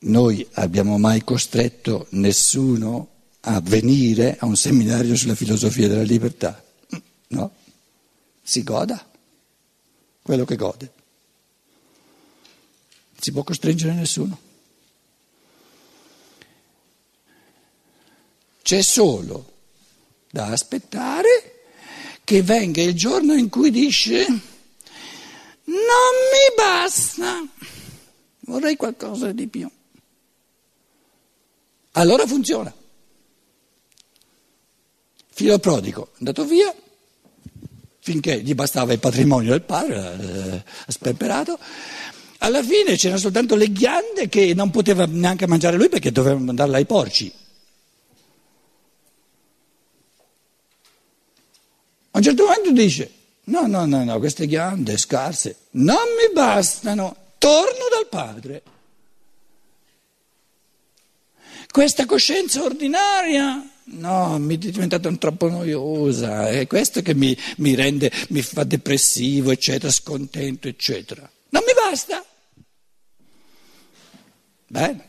noi abbiamo mai costretto nessuno a venire a un seminario sulla filosofia della libertà? No, si goda quello che gode. Non si può costringere nessuno. C'è solo da aspettare che venga il giorno in cui dice non mi basta, vorrei qualcosa di più. Allora funziona. Figlio prodigo, è andato via, finché gli bastava il patrimonio del padre, eh, spemperato. Alla fine c'erano soltanto le ghiande che non poteva neanche mangiare lui perché doveva mandarle ai porci. A un certo momento dice, no, no, no, no, queste ghiande scarse non mi bastano, torno dal padre. Questa coscienza ordinaria, no, mi è diventata troppo noiosa, è questo che mi, mi rende, mi fa depressivo, eccetera, scontento, eccetera. Non mi basta. Bene.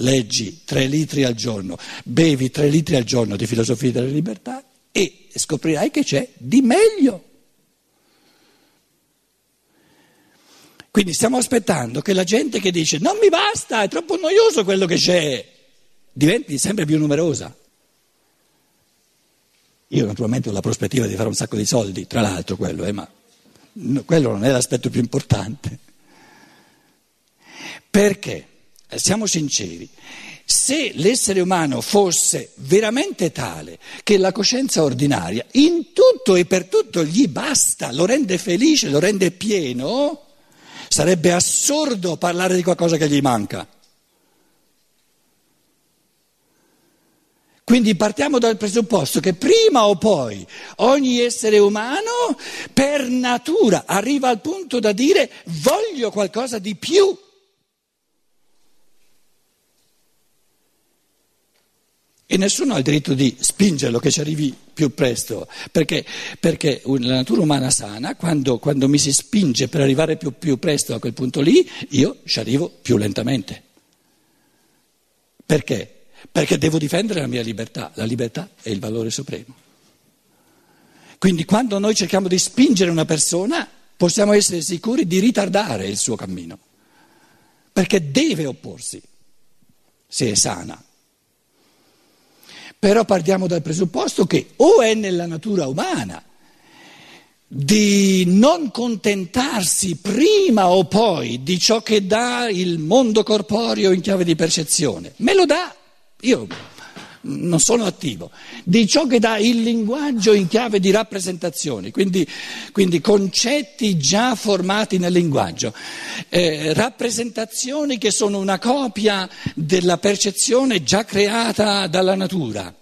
Leggi tre litri al giorno, bevi tre litri al giorno di filosofia della libertà e scoprirai che c'è di meglio. Quindi stiamo aspettando che la gente che dice non mi basta, è troppo noioso quello che c'è, diventi sempre più numerosa. Io naturalmente ho la prospettiva di fare un sacco di soldi, tra l'altro quello, eh, ma quello non è l'aspetto più importante. Perché, eh, siamo sinceri, se l'essere umano fosse veramente tale che la coscienza ordinaria in tutto e per tutto gli basta, lo rende felice, lo rende pieno, sarebbe assurdo parlare di qualcosa che gli manca. Quindi partiamo dal presupposto che prima o poi ogni essere umano per natura arriva al punto da dire voglio qualcosa di più. E nessuno ha il diritto di spingerlo che ci arrivi più presto, perché, perché la natura umana sana, quando, quando, mi si spinge per arrivare più, più presto a quel punto lì, io ci arrivo più lentamente. Perché? Perché devo difendere la mia libertà, la libertà è il valore supremo. Quindi quando noi cerchiamo di spingere una persona, possiamo essere sicuri di ritardare il suo cammino, perché deve opporsi, se è sana. Però partiamo dal presupposto che o è nella natura umana di non contentarsi prima o poi di ciò che dà il mondo corporeo in chiave di percezione. Me lo dà, io non sono attivo, di ciò che dà il linguaggio in chiave di rappresentazione, quindi, quindi concetti già formati nel linguaggio, eh, rappresentazioni che sono una copia della percezione già creata dalla natura.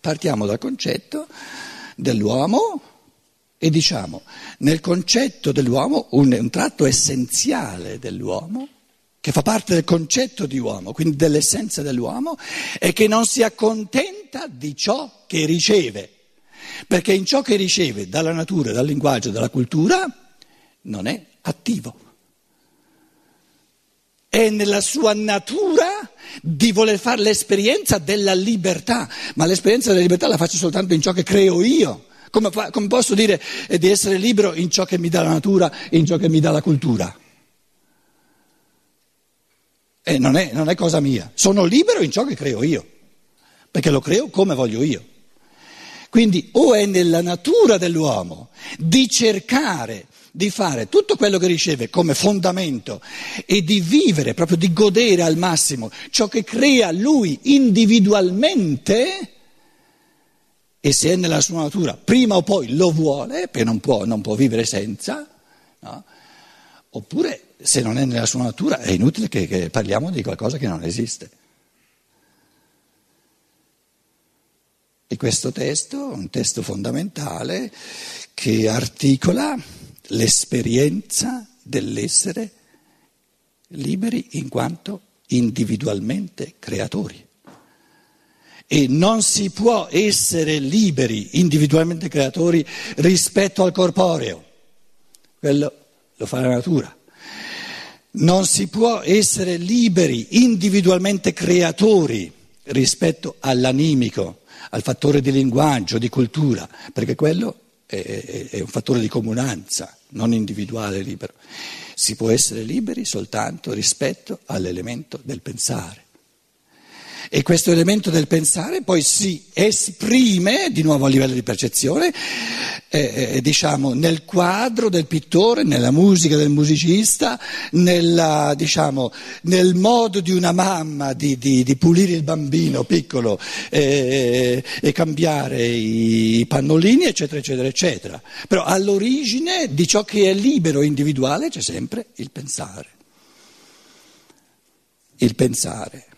Partiamo dal concetto dell'uomo e diciamo, nel concetto dell'uomo, un, un tratto essenziale dell'uomo, che fa parte del concetto di uomo, quindi dell'essenza dell'uomo, è che non si accontenta di ciò che riceve, perché in ciò che riceve dalla natura, dal linguaggio, dalla cultura, non è attivo. È nella sua natura di voler fare l'esperienza della libertà, ma l'esperienza della libertà la faccio soltanto in ciò che creo io. Come, come posso dire eh, di essere libero in ciò che mi dà la natura, in ciò che mi dà la cultura? E non è, non è cosa mia, sono libero in ciò che creo io, perché lo creo come voglio io. Quindi o è nella natura dell'uomo di cercare di fare tutto quello che riceve come fondamento e di vivere, proprio di godere al massimo ciò che crea lui individualmente, e se è nella sua natura, prima o poi lo vuole, perché non può, non può vivere senza, no? Oppure se non è nella sua natura è inutile che, che parliamo di qualcosa che non esiste. E questo testo è un testo fondamentale che articola l'esperienza dell'essere liberi in quanto individualmente creatori. E non si può essere liberi individualmente creatori rispetto al corporeo, quello lo fa la natura. Non si può essere liberi, individualmente creatori rispetto all'animico, al fattore di linguaggio, di cultura, perché quello è, è, è un fattore di comunanza, non individuale libero. Si può essere liberi soltanto rispetto all'elemento del pensare. E questo elemento del pensare poi si esprime, di nuovo a livello di percezione, eh, eh, diciamo, nel quadro del pittore, nella musica del musicista, nella, diciamo, nel modo di una mamma di, di, di pulire il bambino piccolo eh, e cambiare i pannolini, eccetera, eccetera, eccetera. Però all'origine di ciò che è libero e individuale c'è sempre il pensare. Il pensare.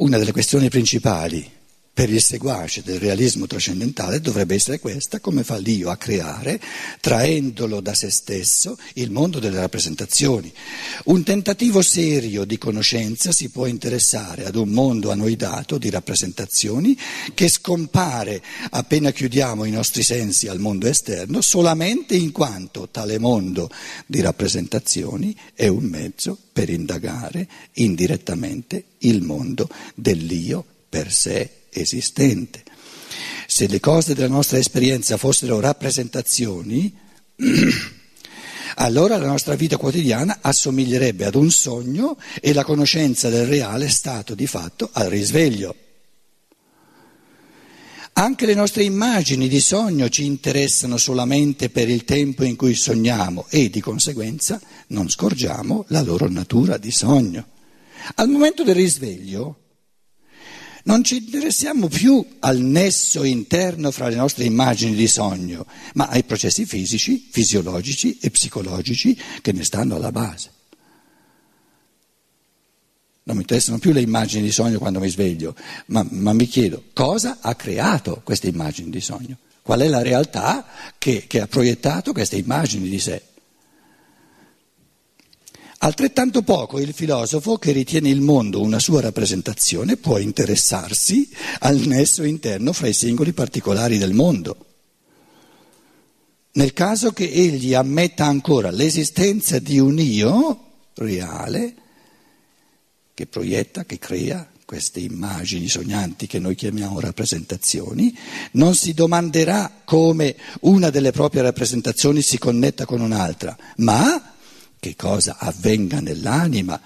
Una delle questioni principali per il seguace del realismo trascendentale dovrebbe essere questa, come fa l'io a creare, traendolo da se stesso, il mondo delle rappresentazioni. Un tentativo serio di conoscenza si può interessare ad un mondo anoidato di rappresentazioni che scompare appena chiudiamo i nostri sensi al mondo esterno solamente in quanto tale mondo di rappresentazioni è un mezzo per indagare indirettamente il mondo dell'io per sé esistente. Se le cose della nostra esperienza fossero rappresentazioni, allora la nostra vita quotidiana assomiglierebbe ad un sogno e la conoscenza del reale stato di fatto al risveglio. Anche le nostre immagini di sogno ci interessano solamente per il tempo in cui sogniamo e di conseguenza non scorgiamo la loro natura di sogno. Al momento del risveglio non ci interessiamo più al nesso interno fra le nostre immagini di sogno, ma ai processi fisici, fisiologici e psicologici che ne stanno alla base. Non mi interessano più le immagini di sogno quando mi sveglio, ma, ma mi chiedo cosa ha creato queste immagini di sogno? Qual è la realtà che, che ha proiettato queste immagini di sé? Altrettanto poco il filosofo che ritiene il mondo una sua rappresentazione può interessarsi al nesso interno fra i singoli particolari del mondo. Nel caso che egli ammetta ancora l'esistenza di un io reale che proietta, che crea queste immagini sognanti che noi chiamiamo rappresentazioni, non si domanderà come una delle proprie rappresentazioni si connetta con un'altra, ma che cosa avvenga nell'anima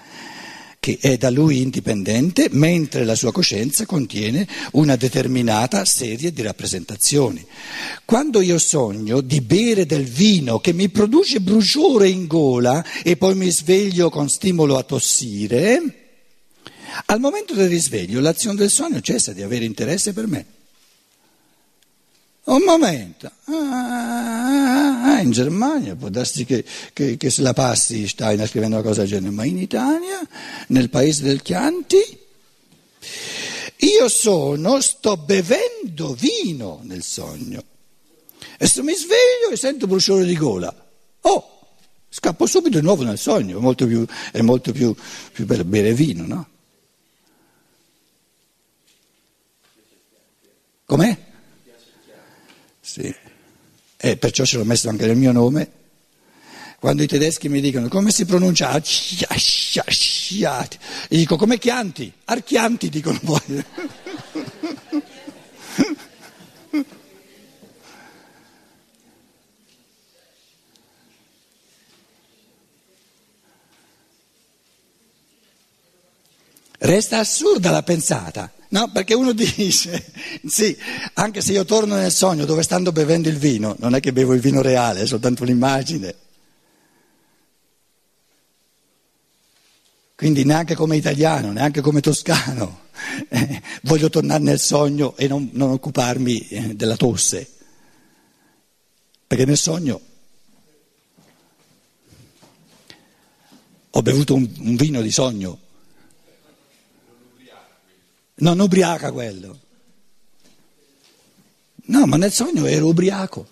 che è da lui indipendente, mentre la sua coscienza contiene una determinata serie di rappresentazioni. Quando io sogno di bere del vino che mi produce bruciore in gola e poi mi sveglio con stimolo a tossire, al momento del risveglio l'azione del sogno cessa di avere interesse per me. Un momento, ah, in Germania può darsi che, che, che, se la passi stai scrivendo una cosa del genere, ma in Italia, nel paese del Chianti, io sono, sto bevendo vino nel sogno. E se mi sveglio e sento bruciore di gola. Oh, scappo subito di nuovo nel sogno, è molto più, è molto più, più bello bere vino, no? Com'è? Sì. E perciò ce l'ho messo anche nel mio nome. Quando i tedeschi mi dicono come si pronuncia, io dico come Chianti, Archianti dicono poi. Resta assurda la pensata. No, perché uno dice, sì, anche se io torno nel sogno dove stando bevendo il vino, non è che bevo il vino reale, è soltanto un'immagine. Quindi neanche come italiano, neanche come toscano, eh, voglio tornare nel sogno e non, non occuparmi eh, della tosse. Perché nel sogno ho bevuto un, un vino di sogno non ubriaca quello. No, ma nel sogno ero ubriaco.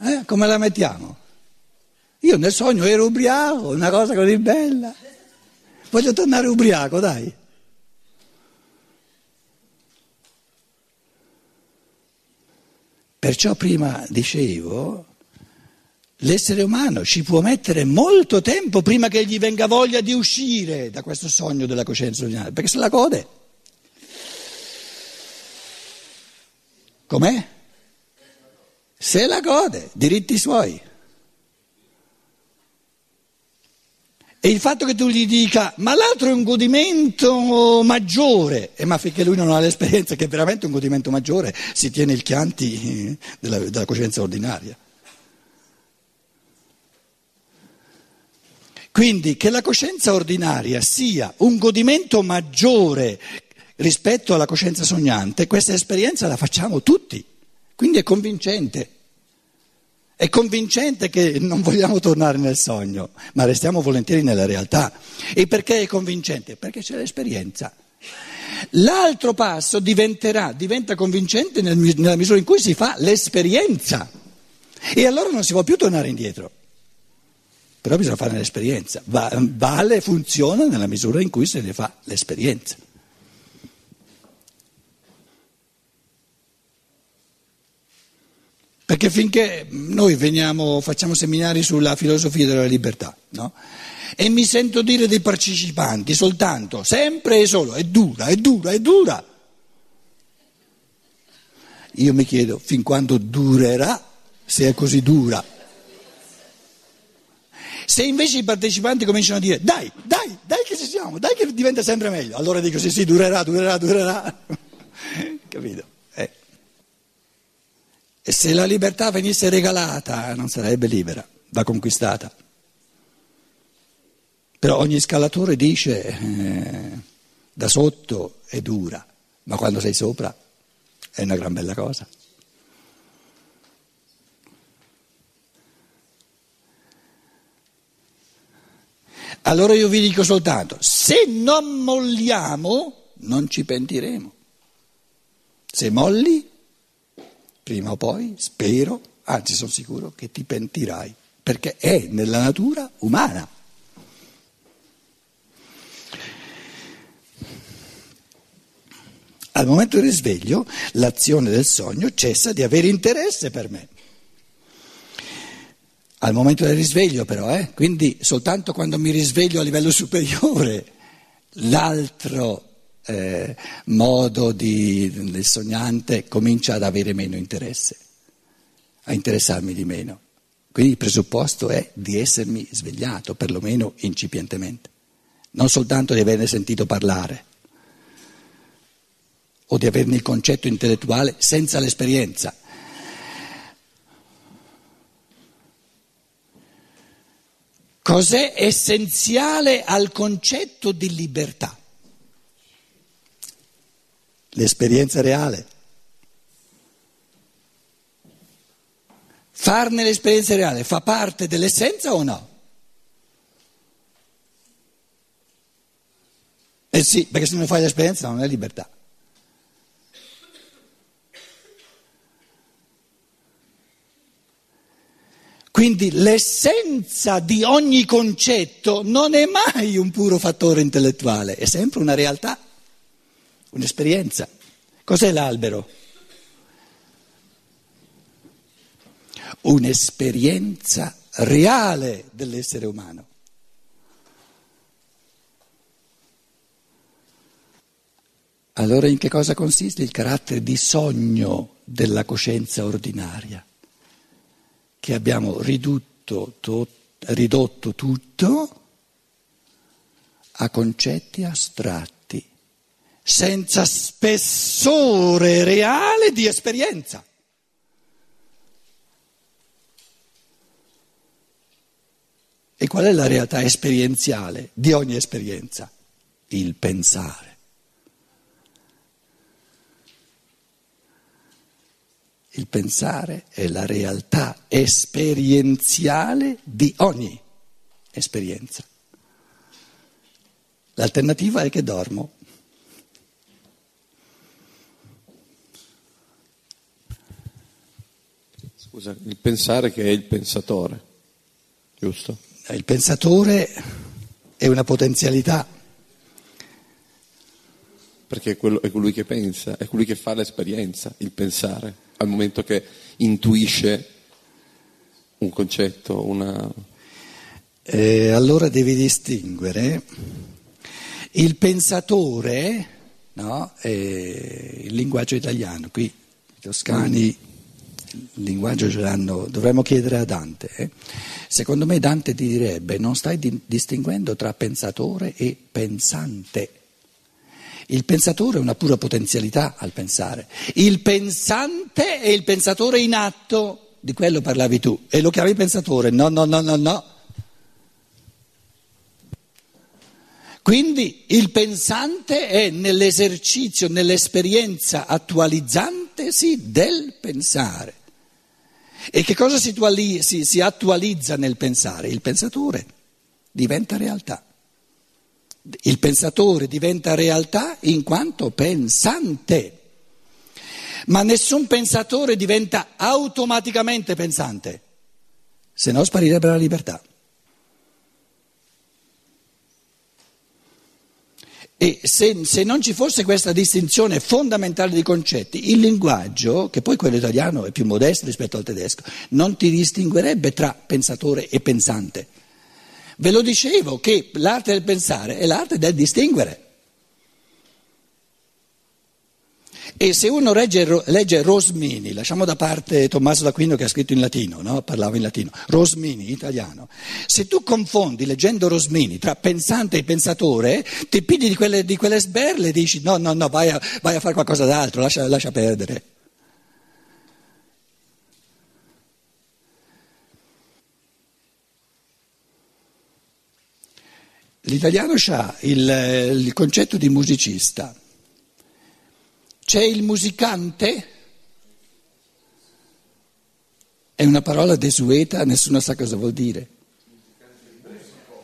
Eh, come la mettiamo? Io nel sogno ero ubriaco, una cosa così bella. Voglio tornare ubriaco, dai. Perciò prima dicevo L'essere umano ci può mettere molto tempo prima che gli venga voglia di uscire da questo sogno della coscienza ordinaria, perché se la gode. Com'è? Se la gode, diritti suoi. E il fatto che tu gli dica, ma l'altro è un godimento maggiore, e ma finché lui non ha l'esperienza che è veramente un godimento maggiore, si tiene il chianti della, della coscienza ordinaria. Quindi che la coscienza ordinaria sia un godimento maggiore rispetto alla coscienza sognante, questa esperienza la facciamo tutti, quindi è convincente. È convincente che non vogliamo tornare nel sogno, ma restiamo volentieri nella realtà. E perché è convincente? Perché c'è l'esperienza. L'altro passo diventerà, diventa convincente nella misura in cui si fa l'esperienza. E allora non si può più tornare indietro però bisogna fare l'esperienza. Vale, funziona nella misura in cui se ne fa l'esperienza. Perché finché noi veniamo, facciamo seminari sulla filosofia della libertà, no? E mi sento dire dei partecipanti soltanto, sempre e solo, è dura, è dura, è dura. Io mi chiedo fin quando durerà, se è così dura. Se invece i partecipanti cominciano a dire dai, dai, dai che ci siamo, dai che diventa sempre meglio, allora dico sì, sì, durerà, durerà, durerà. Capito? Eh. E se la libertà venisse regalata non sarebbe libera, va conquistata. Però ogni scalatore dice eh, da sotto è dura, ma quando sei sopra è una gran bella cosa. Allora io vi dico soltanto, se non molliamo, non ci pentiremo. Se molli, prima o poi, spero, anzi sono sicuro che ti pentirai, perché è nella natura umana. Al momento del risveglio, l'azione del sogno cessa di avere interesse per me al momento del risveglio però, eh? quindi soltanto quando mi risveglio a livello superiore l'altro eh, modo di, del sognante comincia ad avere meno interesse, a interessarmi di meno. Quindi il presupposto è di essermi svegliato, perlomeno incipientemente, non soltanto di averne sentito parlare o di averne il concetto intellettuale senza l'esperienza. Cos'è essenziale al concetto di libertà? L'esperienza reale. Farne l'esperienza reale fa parte dell'essenza o no? Eh sì, perché se non fai l'esperienza non è libertà. Quindi l'essenza di ogni concetto non è mai un puro fattore intellettuale, è sempre una realtà, un'esperienza. Cos'è l'albero? Un'esperienza reale dell'essere umano. Allora in che cosa consiste il carattere di sogno della coscienza ordinaria? Che abbiamo ridotto, to, ridotto tutto a concetti astratti, senza spessore reale di esperienza. E qual è la realtà esperienziale di ogni esperienza? Il pensare. Il pensare è la realtà esperienziale di ogni esperienza. L'alternativa è che dormo. Scusa, il pensare che è il pensatore, giusto? Il pensatore è una potenzialità. Perché è, quello, è colui che pensa, è colui che fa l'esperienza, il pensare al momento che intuisce un concetto, una... Eh, allora devi distinguere il pensatore, no? eh, il linguaggio italiano, qui i toscani il linguaggio ce l'hanno, dovremmo chiedere a Dante. Eh? Secondo me Dante ti direbbe non stai di- distinguendo tra pensatore e pensante. Il pensatore è una pura potenzialità al pensare, il pensante è il pensatore in atto, di quello parlavi tu, e lo chiami pensatore, no, no, no, no, no. Quindi il pensante è nell'esercizio, nell'esperienza attualizzantesi del pensare. E che cosa si, si, attualizza nel pensare? Il pensatore diventa realtà. Il pensatore diventa realtà in quanto pensante. Ma nessun pensatore diventa automaticamente pensante, se no sparirebbe la libertà. E se, se, non ci fosse questa distinzione fondamentale di concetti, il linguaggio, che poi quello italiano è più modesto rispetto al tedesco, non ti distinguerebbe tra pensatore e pensante. Ve lo dicevo che l'arte del pensare è l'arte del distinguere. E se uno legge, legge, Rosmini, lasciamo da parte Tommaso d'Aquino che ha scritto in latino, no? parlava in latino, Rosmini, italiano, se tu confondi leggendo Rosmini tra pensante e pensatore, ti pigli di quelle, di quelle sberle e dici no, no, no, vai a, vai a fare qualcosa d'altro, lascia, lascia perdere. L'italiano ha il, il concetto di musicista. C'è il musicante? È una parola desueta, nessuno sa cosa vuol dire.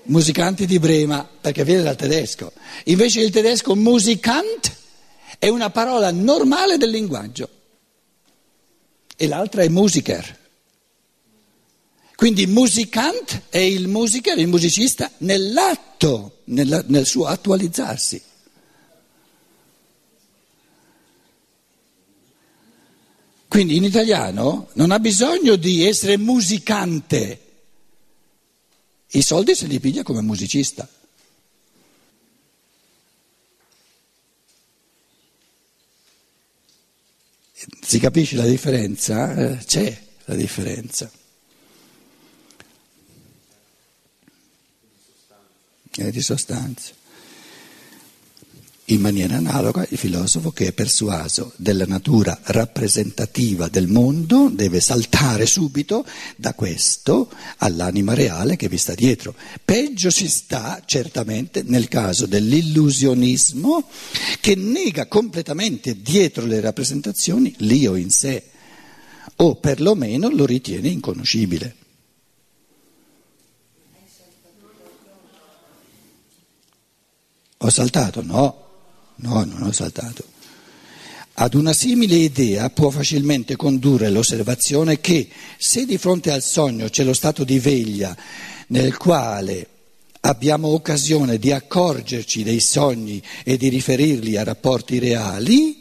Musicanti di Brema, perché viene dal tedesco. Invece il tedesco musicant è una parola normale del linguaggio. E l'altra è musiker. Quindi musicant è il musiker, il musicista, nell'atto, nel, nel suo attualizzarsi. Quindi in italiano non ha bisogno di essere musicante, i soldi se li piglia come musicista. Si capisce la differenza? Eh, c'è la differenza. È di sostanza. In maniera analoga il filosofo che è persuaso della natura rappresentativa del mondo deve saltare subito da questo all'anima reale che vi sta dietro. Peggio si sta certamente nel caso dell'illusionismo che nega completamente dietro le rappresentazioni l'io in sé o perlomeno lo ritiene inconoscibile. Ho saltato? No, no, non ho saltato. Ad una simile idea può facilmente condurre l'osservazione che se di fronte al sogno c'è lo stato di veglia nel quale abbiamo occasione di accorgerci dei sogni e di riferirli a rapporti reali,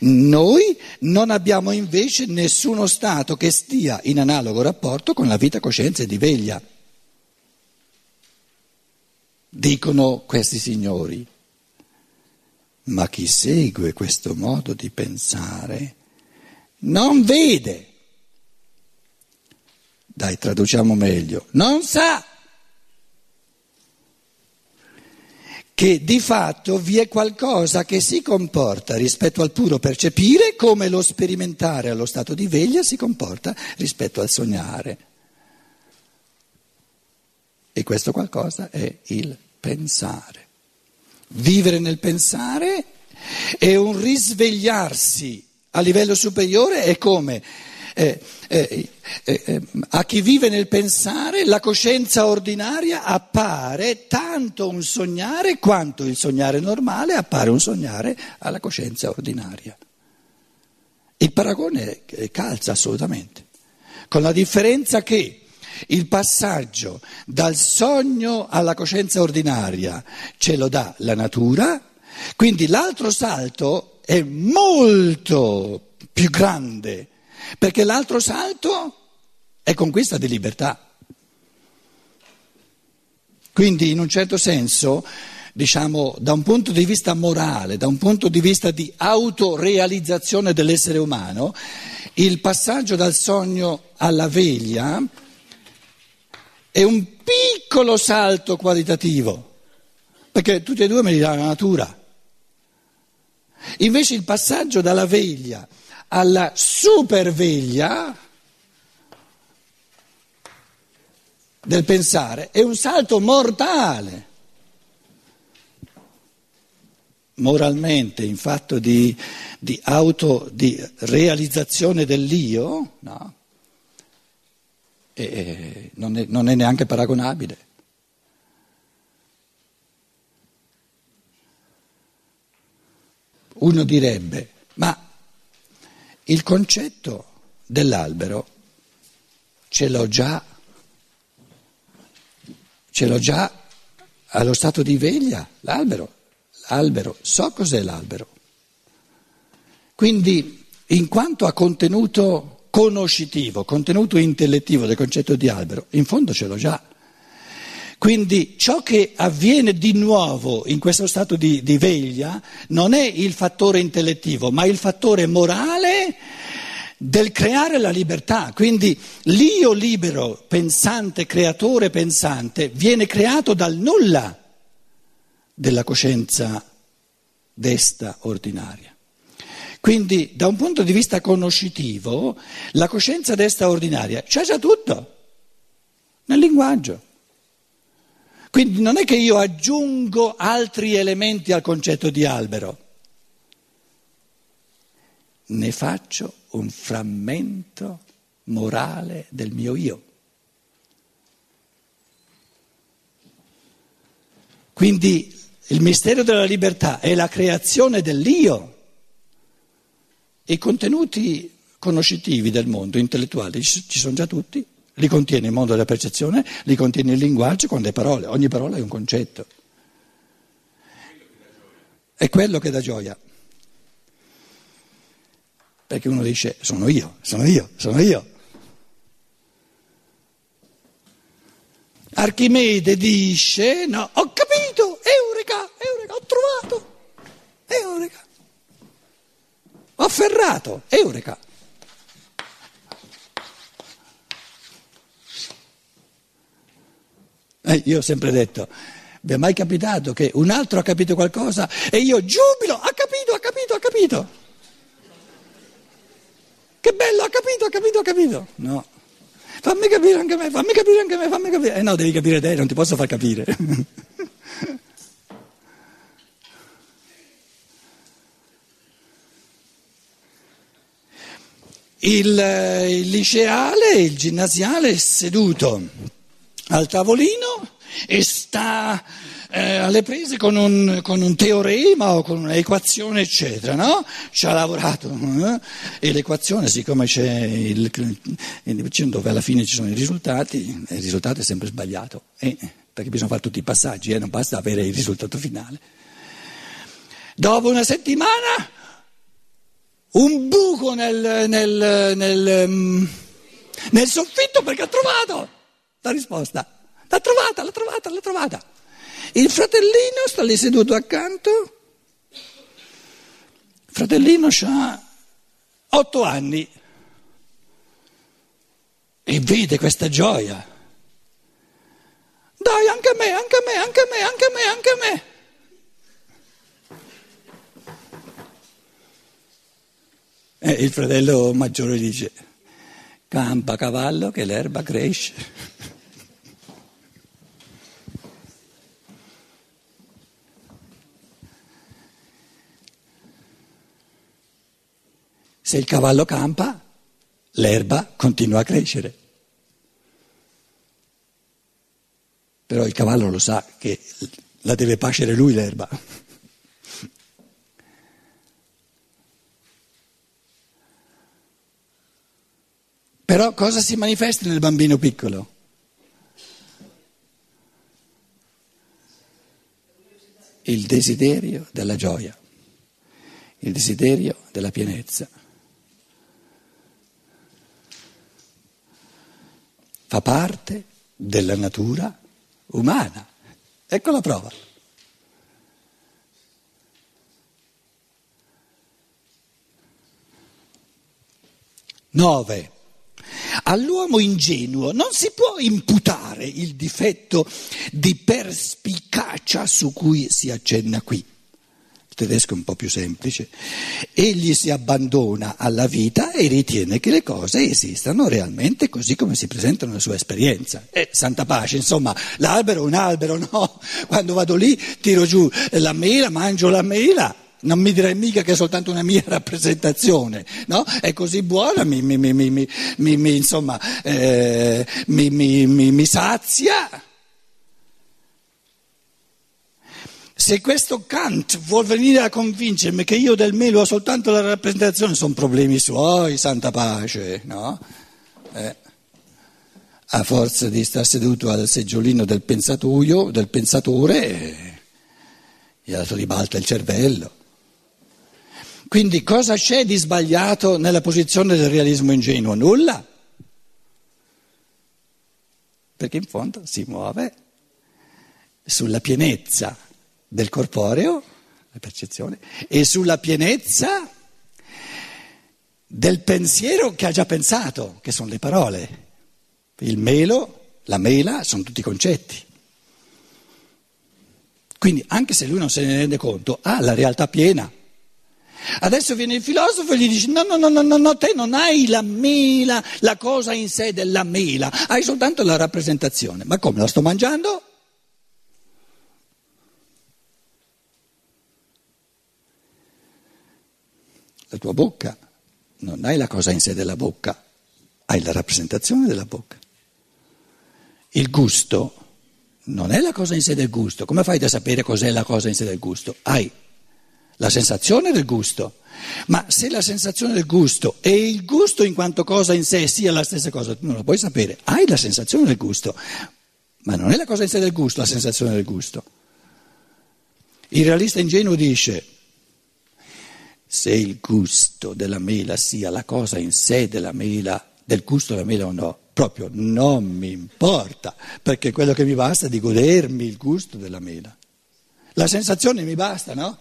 noi non abbiamo invece nessuno stato che stia in analogo rapporto con la vita coscienza e di veglia dicono questi signori. Ma chi segue questo modo di pensare non vede. Dai, traduciamo meglio. Non sa che di fatto vi è qualcosa che si comporta rispetto al puro percepire come lo sperimentare allo stato di veglia si comporta rispetto al sognare. E questo qualcosa è il pensare. Vivere nel pensare è un risvegliarsi a livello superiore, è come eh, eh, eh, eh, a chi vive nel pensare la coscienza ordinaria appare tanto un sognare quanto il sognare normale appare un sognare alla coscienza ordinaria. Il paragone calza assolutamente, con la differenza che il passaggio dal sogno alla coscienza ordinaria ce lo dà la natura, quindi l'altro salto è molto più grande, perché l'altro salto è conquista di libertà. Quindi in un certo senso, diciamo, da un punto di vista morale, da un punto di vista di autorealizzazione dell'essere umano, il passaggio dal sogno alla veglia è un piccolo salto qualitativo, perché tutti e due me li dà la natura. Invece il passaggio dalla veglia alla superveglia del pensare è un salto mortale. Moralmente, in fatto di, di auto, di realizzazione dell'io, no? E non, è, non è neanche paragonabile. Uno direbbe, ma il concetto dell'albero ce l'ho già ce l'ho già allo stato di veglia, l'albero, l'albero, so cos'è l'albero. Quindi, in quanto a contenuto conoscitivo, contenuto intellettivo del concetto di albero, in fondo ce l'ho già. Quindi ciò che avviene di nuovo in questo stato di, di veglia non è il fattore intellettivo, ma il fattore morale del creare la libertà. Quindi l'io libero, pensante, creatore pensante, viene creato dal nulla della coscienza desta ordinaria. Quindi da un punto di vista conoscitivo, la coscienza desta ordinaria c'è già tutto nel linguaggio. Quindi non è che io aggiungo altri elementi al concetto di albero ne faccio un frammento morale del mio io. Quindi il mistero della libertà è la creazione dell'io. I contenuti conoscitivi del mondo, intellettuali, ci sono già tutti, li contiene il mondo della percezione, li contiene il linguaggio con le parole, ogni parola è un concetto. È quello che dà gioia. Perché uno dice sono io, sono io, sono io. Archimede dice no, ho capito, eureka, eureka, ho trovato, eureka. Ho afferrato, eureka. Eh, io ho sempre detto, vi è mai capitato che un altro ha capito qualcosa e io giubilo, ha capito, ha capito, ha capito. Che bello, ha capito, ha capito, ha capito. No. Fammi capire anche me, fammi capire anche me, fammi capire. Eh no, devi capire te, non ti posso far capire. Il, il, liceale, il ginnasiale è seduto al tavolino e sta eh, alle prese con un, con un, teorema o con un'equazione, eccetera, no? Ci ha lavorato eh? e l'equazione, siccome c'è il, il, dove alla fine ci sono i risultati, il risultato è sempre sbagliato, eh? perché bisogna fare tutti i passaggi, eh? non basta avere il risultato finale. Dopo una settimana, un buco nel, nel, nel, mm, nel soffitto perché ha trovato la risposta. L'ha trovata, l'ha trovata, l'ha trovata. Il fratellino sta lì seduto accanto. Il fratellino ha otto anni e vede questa gioia. Dai, anche a me, anche a me, anche a me, anche a me, anche a me. E il fratello maggiore dice, campa cavallo che l'erba cresce. Se il cavallo campa, l'erba continua a crescere. Però il cavallo lo sa che la deve pascere lui l'erba. Però cosa si manifesta nel bambino piccolo? Il desiderio della gioia, il desiderio della pienezza. fa parte della natura umana. Ecco la prova. Nove. All'uomo ingenuo non si può imputare il difetto di perspicacia su cui si accenna qui. Il tedesco è un po' più semplice. Egli si abbandona alla vita e ritiene che le cose esistano realmente così come si presentano nella sua esperienza. E santa pace, insomma, l'albero è un albero, no? Quando vado lì tiro giù la mela, mangio la mela non mi direi mica che è soltanto una mia rappresentazione, no? È così buona, mi, mi, mi, insomma, eh, mi sazia. Se questo Kant vuol venire a convincermi che io del melo ho soltanto la rappresentazione, sono problemi suoi, santa pace, no? Eh, a forza di stare seduto al seggiolino del pensatoio, del pensatore, eh, gli ribalta il cervello. Quindi cosa c'è di sbagliato nella posizione del realismo ingenuo? Nulla. Perché in fondo si muove sulla pienezza del corporeo, la percezione, e sulla pienezza del pensiero che ha già pensato, che sono le parole. Il melo, la mela, sono tutti concetti. Quindi anche se lui non se ne rende conto, ha la realtà piena. Adesso viene il filosofo e gli dice no, no, no, no, no, te non hai la mela, la cosa in sé della mela, hai soltanto la rappresentazione. Ma come la sto mangiando? La tua bocca, non hai la cosa in sé della bocca, hai la rappresentazione della bocca. Il gusto non è la cosa in sé del gusto. Come fai a sapere cos'è la cosa in sé del gusto? Hai la sensazione del gusto. Ma se la sensazione del gusto e il gusto in quanto cosa in sé sia la stessa cosa, tu non lo puoi sapere. Hai la sensazione del gusto, ma non è la cosa in sé del gusto, la sensazione del gusto. Il realista ingenuo dice, se il gusto della mela sia la cosa in sé della mela, del gusto della mela o no, proprio non mi importa, perché quello che mi basta è di godermi il gusto della mela. La sensazione mi basta, no?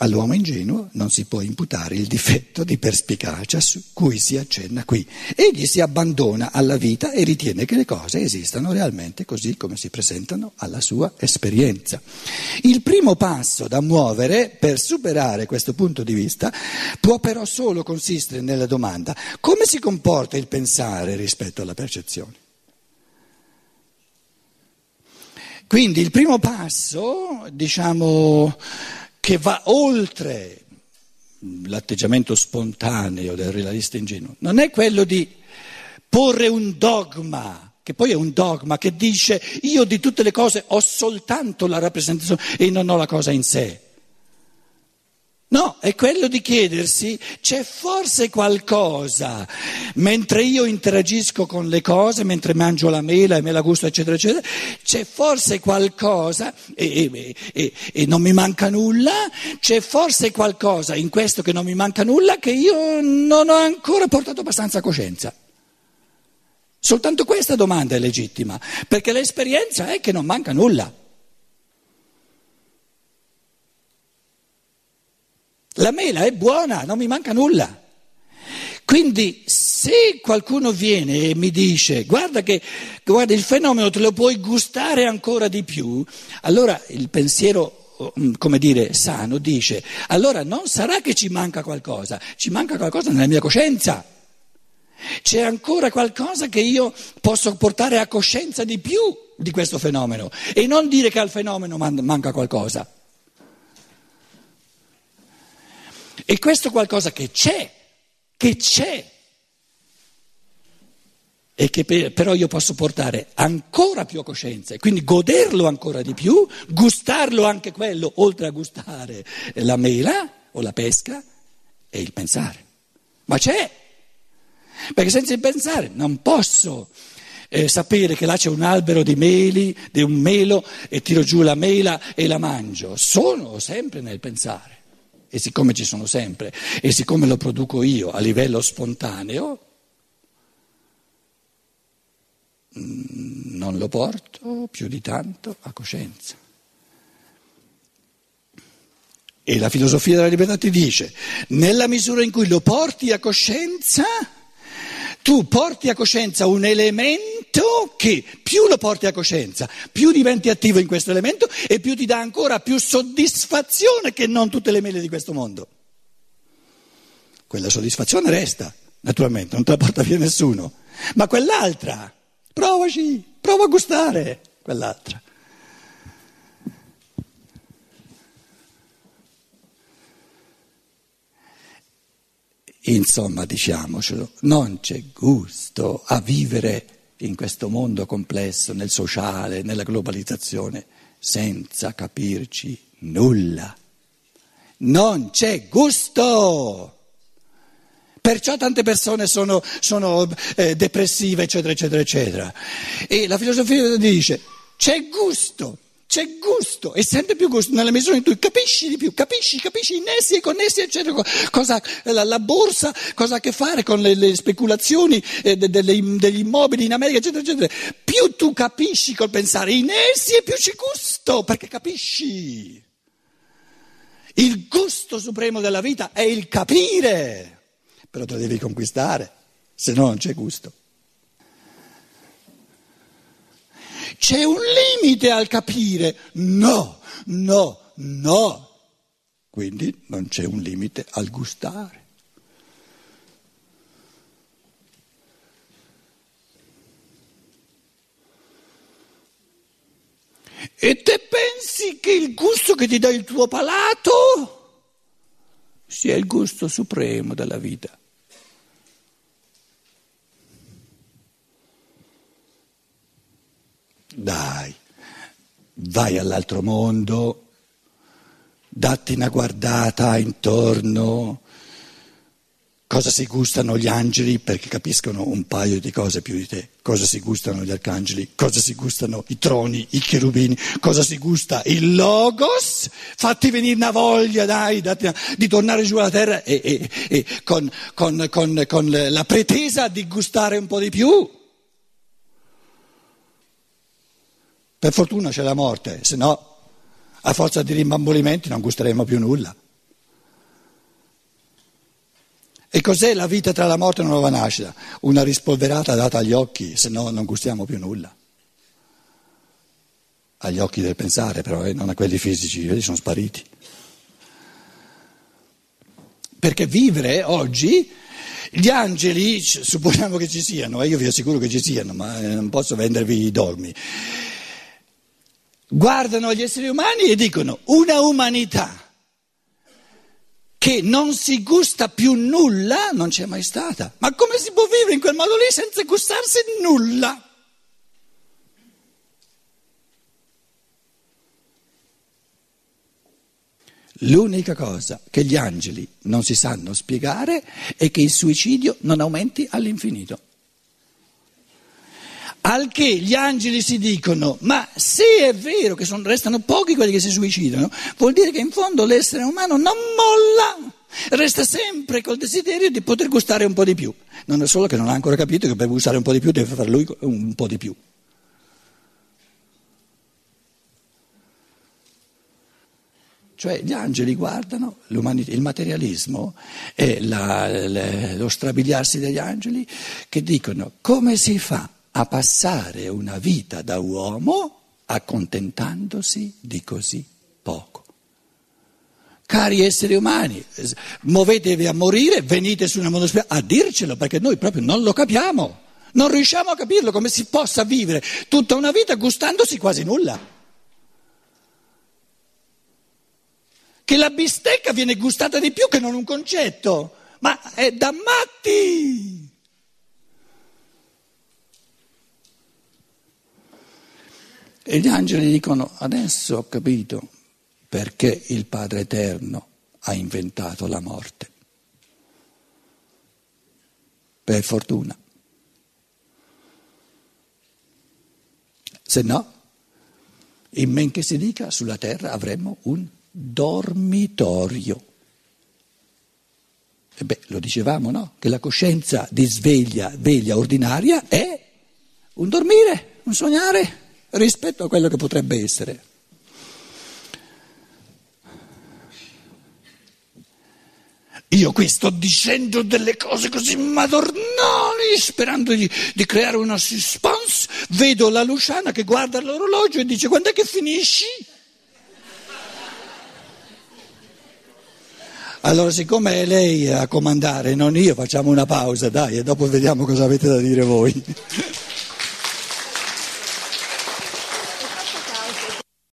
All'uomo ingenuo non si può imputare il difetto di perspicacia su cui si accenna qui. Egli si abbandona alla vita e ritiene che le cose esistano realmente così come si presentano alla sua esperienza. Il primo passo da muovere per superare questo punto di vista può però solo consistere nella domanda come si comporta il pensare rispetto alla percezione. Quindi il primo passo, diciamo, che va oltre l'atteggiamento spontaneo del realista ingenuo, non è quello di porre un dogma, che poi è un dogma che dice io di tutte le cose ho soltanto la rappresentazione e non ho la cosa in sé. No, è quello di chiedersi, c'è forse qualcosa, mentre io interagisco con le cose, mentre mangio la mela e me la gusto, eccetera, eccetera, c'è forse qualcosa, e, e, e, e, non mi manca nulla, c'è forse qualcosa in questo che non mi manca nulla che io non ho ancora portato abbastanza coscienza. Soltanto questa domanda è legittima, perché l'esperienza è che non manca nulla. La mela è buona, non mi manca nulla. Quindi se qualcuno viene e mi dice guarda che guarda, il fenomeno te lo puoi gustare ancora di più, allora il pensiero, mm, come dire, sano dice allora non sarà che ci manca qualcosa, ci manca qualcosa nella mia coscienza. C'è ancora qualcosa che io posso portare a coscienza di più di questo fenomeno e non dire che al fenomeno manca qualcosa. E questo qualcosa che c'è, che c'è, e che però io posso portare ancora più a coscienza e quindi goderlo ancora di più, gustarlo anche quello, oltre a gustare la mela o la pesca, è il pensare. Ma c'è, perché senza il pensare non posso eh, sapere che là c'è un albero di meli, di un melo e tiro giù la mela e la mangio. Sono sempre nel pensare. E siccome ci sono sempre e siccome lo produco io a livello spontaneo, mm, non lo porto più di tanto a coscienza. E la filosofia della libertà ti dice, nella misura in cui lo porti a coscienza, tu porti a coscienza un elemento che più lo porti a coscienza, più diventi attivo in questo elemento e più ti dà ancora più soddisfazione che non tutte le mele di questo mondo. Quella soddisfazione resta, naturalmente, non te la porta via nessuno, ma quell'altra, provaci, prova a gustare quell'altra. Insomma, diciamocelo, non c'è gusto a vivere in questo mondo complesso, nel sociale, nella globalizzazione, senza capirci nulla. Non c'è gusto. Perciò tante persone sono, sono eh, depressive, eccetera, eccetera, eccetera. E la filosofia dice, c'è gusto. C'è gusto, e sempre più gusto, nella misura in cui capisci di più, capisci, capisci i nessi e connessi, eccetera. Cosa, la, la, borsa, cosa ha a che fare con le, le speculazioni eh, de, delle, degli immobili in America, eccetera, eccetera. Più tu capisci col pensare i nessi e più c'è gusto, perché capisci. Il gusto supremo della vita è il capire, però te lo devi conquistare, se no non c'è gusto. C'è un limite al capire. No, no, no. Quindi non c'è un limite al gustare. E te pensi che il gusto che ti dà il tuo palato sia il gusto supremo della vita? Dai, vai all'altro mondo, datti una guardata intorno, cosa si gustano gli angeli? Perché capiscono un paio di cose più di te, cosa si gustano gli arcangeli, cosa si gustano i troni, i cherubini, cosa si gusta il logos, fatti venire una voglia dai, datti, di tornare giù alla terra e, e, e con, con, con, con la pretesa di gustare un po' di più. Per fortuna c'è la morte, se no a forza di rimbambolimenti non gusteremo più nulla. E cos'è la vita tra la morte e una nuova nascita? Una rispolverata data agli occhi, se no non gustiamo più nulla. Agli occhi del pensare però, eh, non a quelli fisici, quelli sono spariti. Perché vivere oggi, gli angeli, supponiamo che ci siano, eh, io vi assicuro che ci siano, ma eh, non posso vendervi i dogmi guardano gli esseri umani e dicono una umanità che non si gusta più nulla non c'è mai stata. Ma come si può vivere in quel modo lì senza gustarsi nulla? L'unica cosa che gli angeli non si sanno spiegare è che il suicidio non aumenti all'infinito. Al che gli angeli si dicono, ma se è vero che sono, restano pochi quelli che si suicidano, vuol dire che in fondo l'essere umano non molla, resta sempre col desiderio di poter gustare un po' di più. Non è solo che non ha ancora capito che per gustare un po' di più deve fare lui un po' di più. Cioè gli angeli guardano il materialismo e la, la, lo strabiliarsi degli angeli che dicono come si fa a passare una vita da uomo accontentandosi di così poco. Cari esseri umani, muovetevi a morire, venite su una monospia a dircelo perché noi proprio non lo capiamo, non riusciamo a capirlo come si possa vivere tutta una vita gustandosi quasi nulla. Che la bistecca viene gustata di più che non un concetto, ma è da matti. E gli angeli dicono, adesso ho capito perché il Padre Eterno ha inventato la morte. Per fortuna. Se no, in men che si dica, sulla terra avremmo un dormitorio. Beh, lo dicevamo, no? Che la coscienza di sveglia, veglia ordinaria è un dormire, un sognare rispetto a quello che potrebbe essere. Io qui sto dicendo delle cose così madornali, sperando di, di, creare una suspense, vedo la Luciana che guarda l'orologio e dice quando è che finisci? Allora, siccome è lei a comandare, non io, facciamo una pausa, dai, e dopo vediamo cosa avete da dire voi.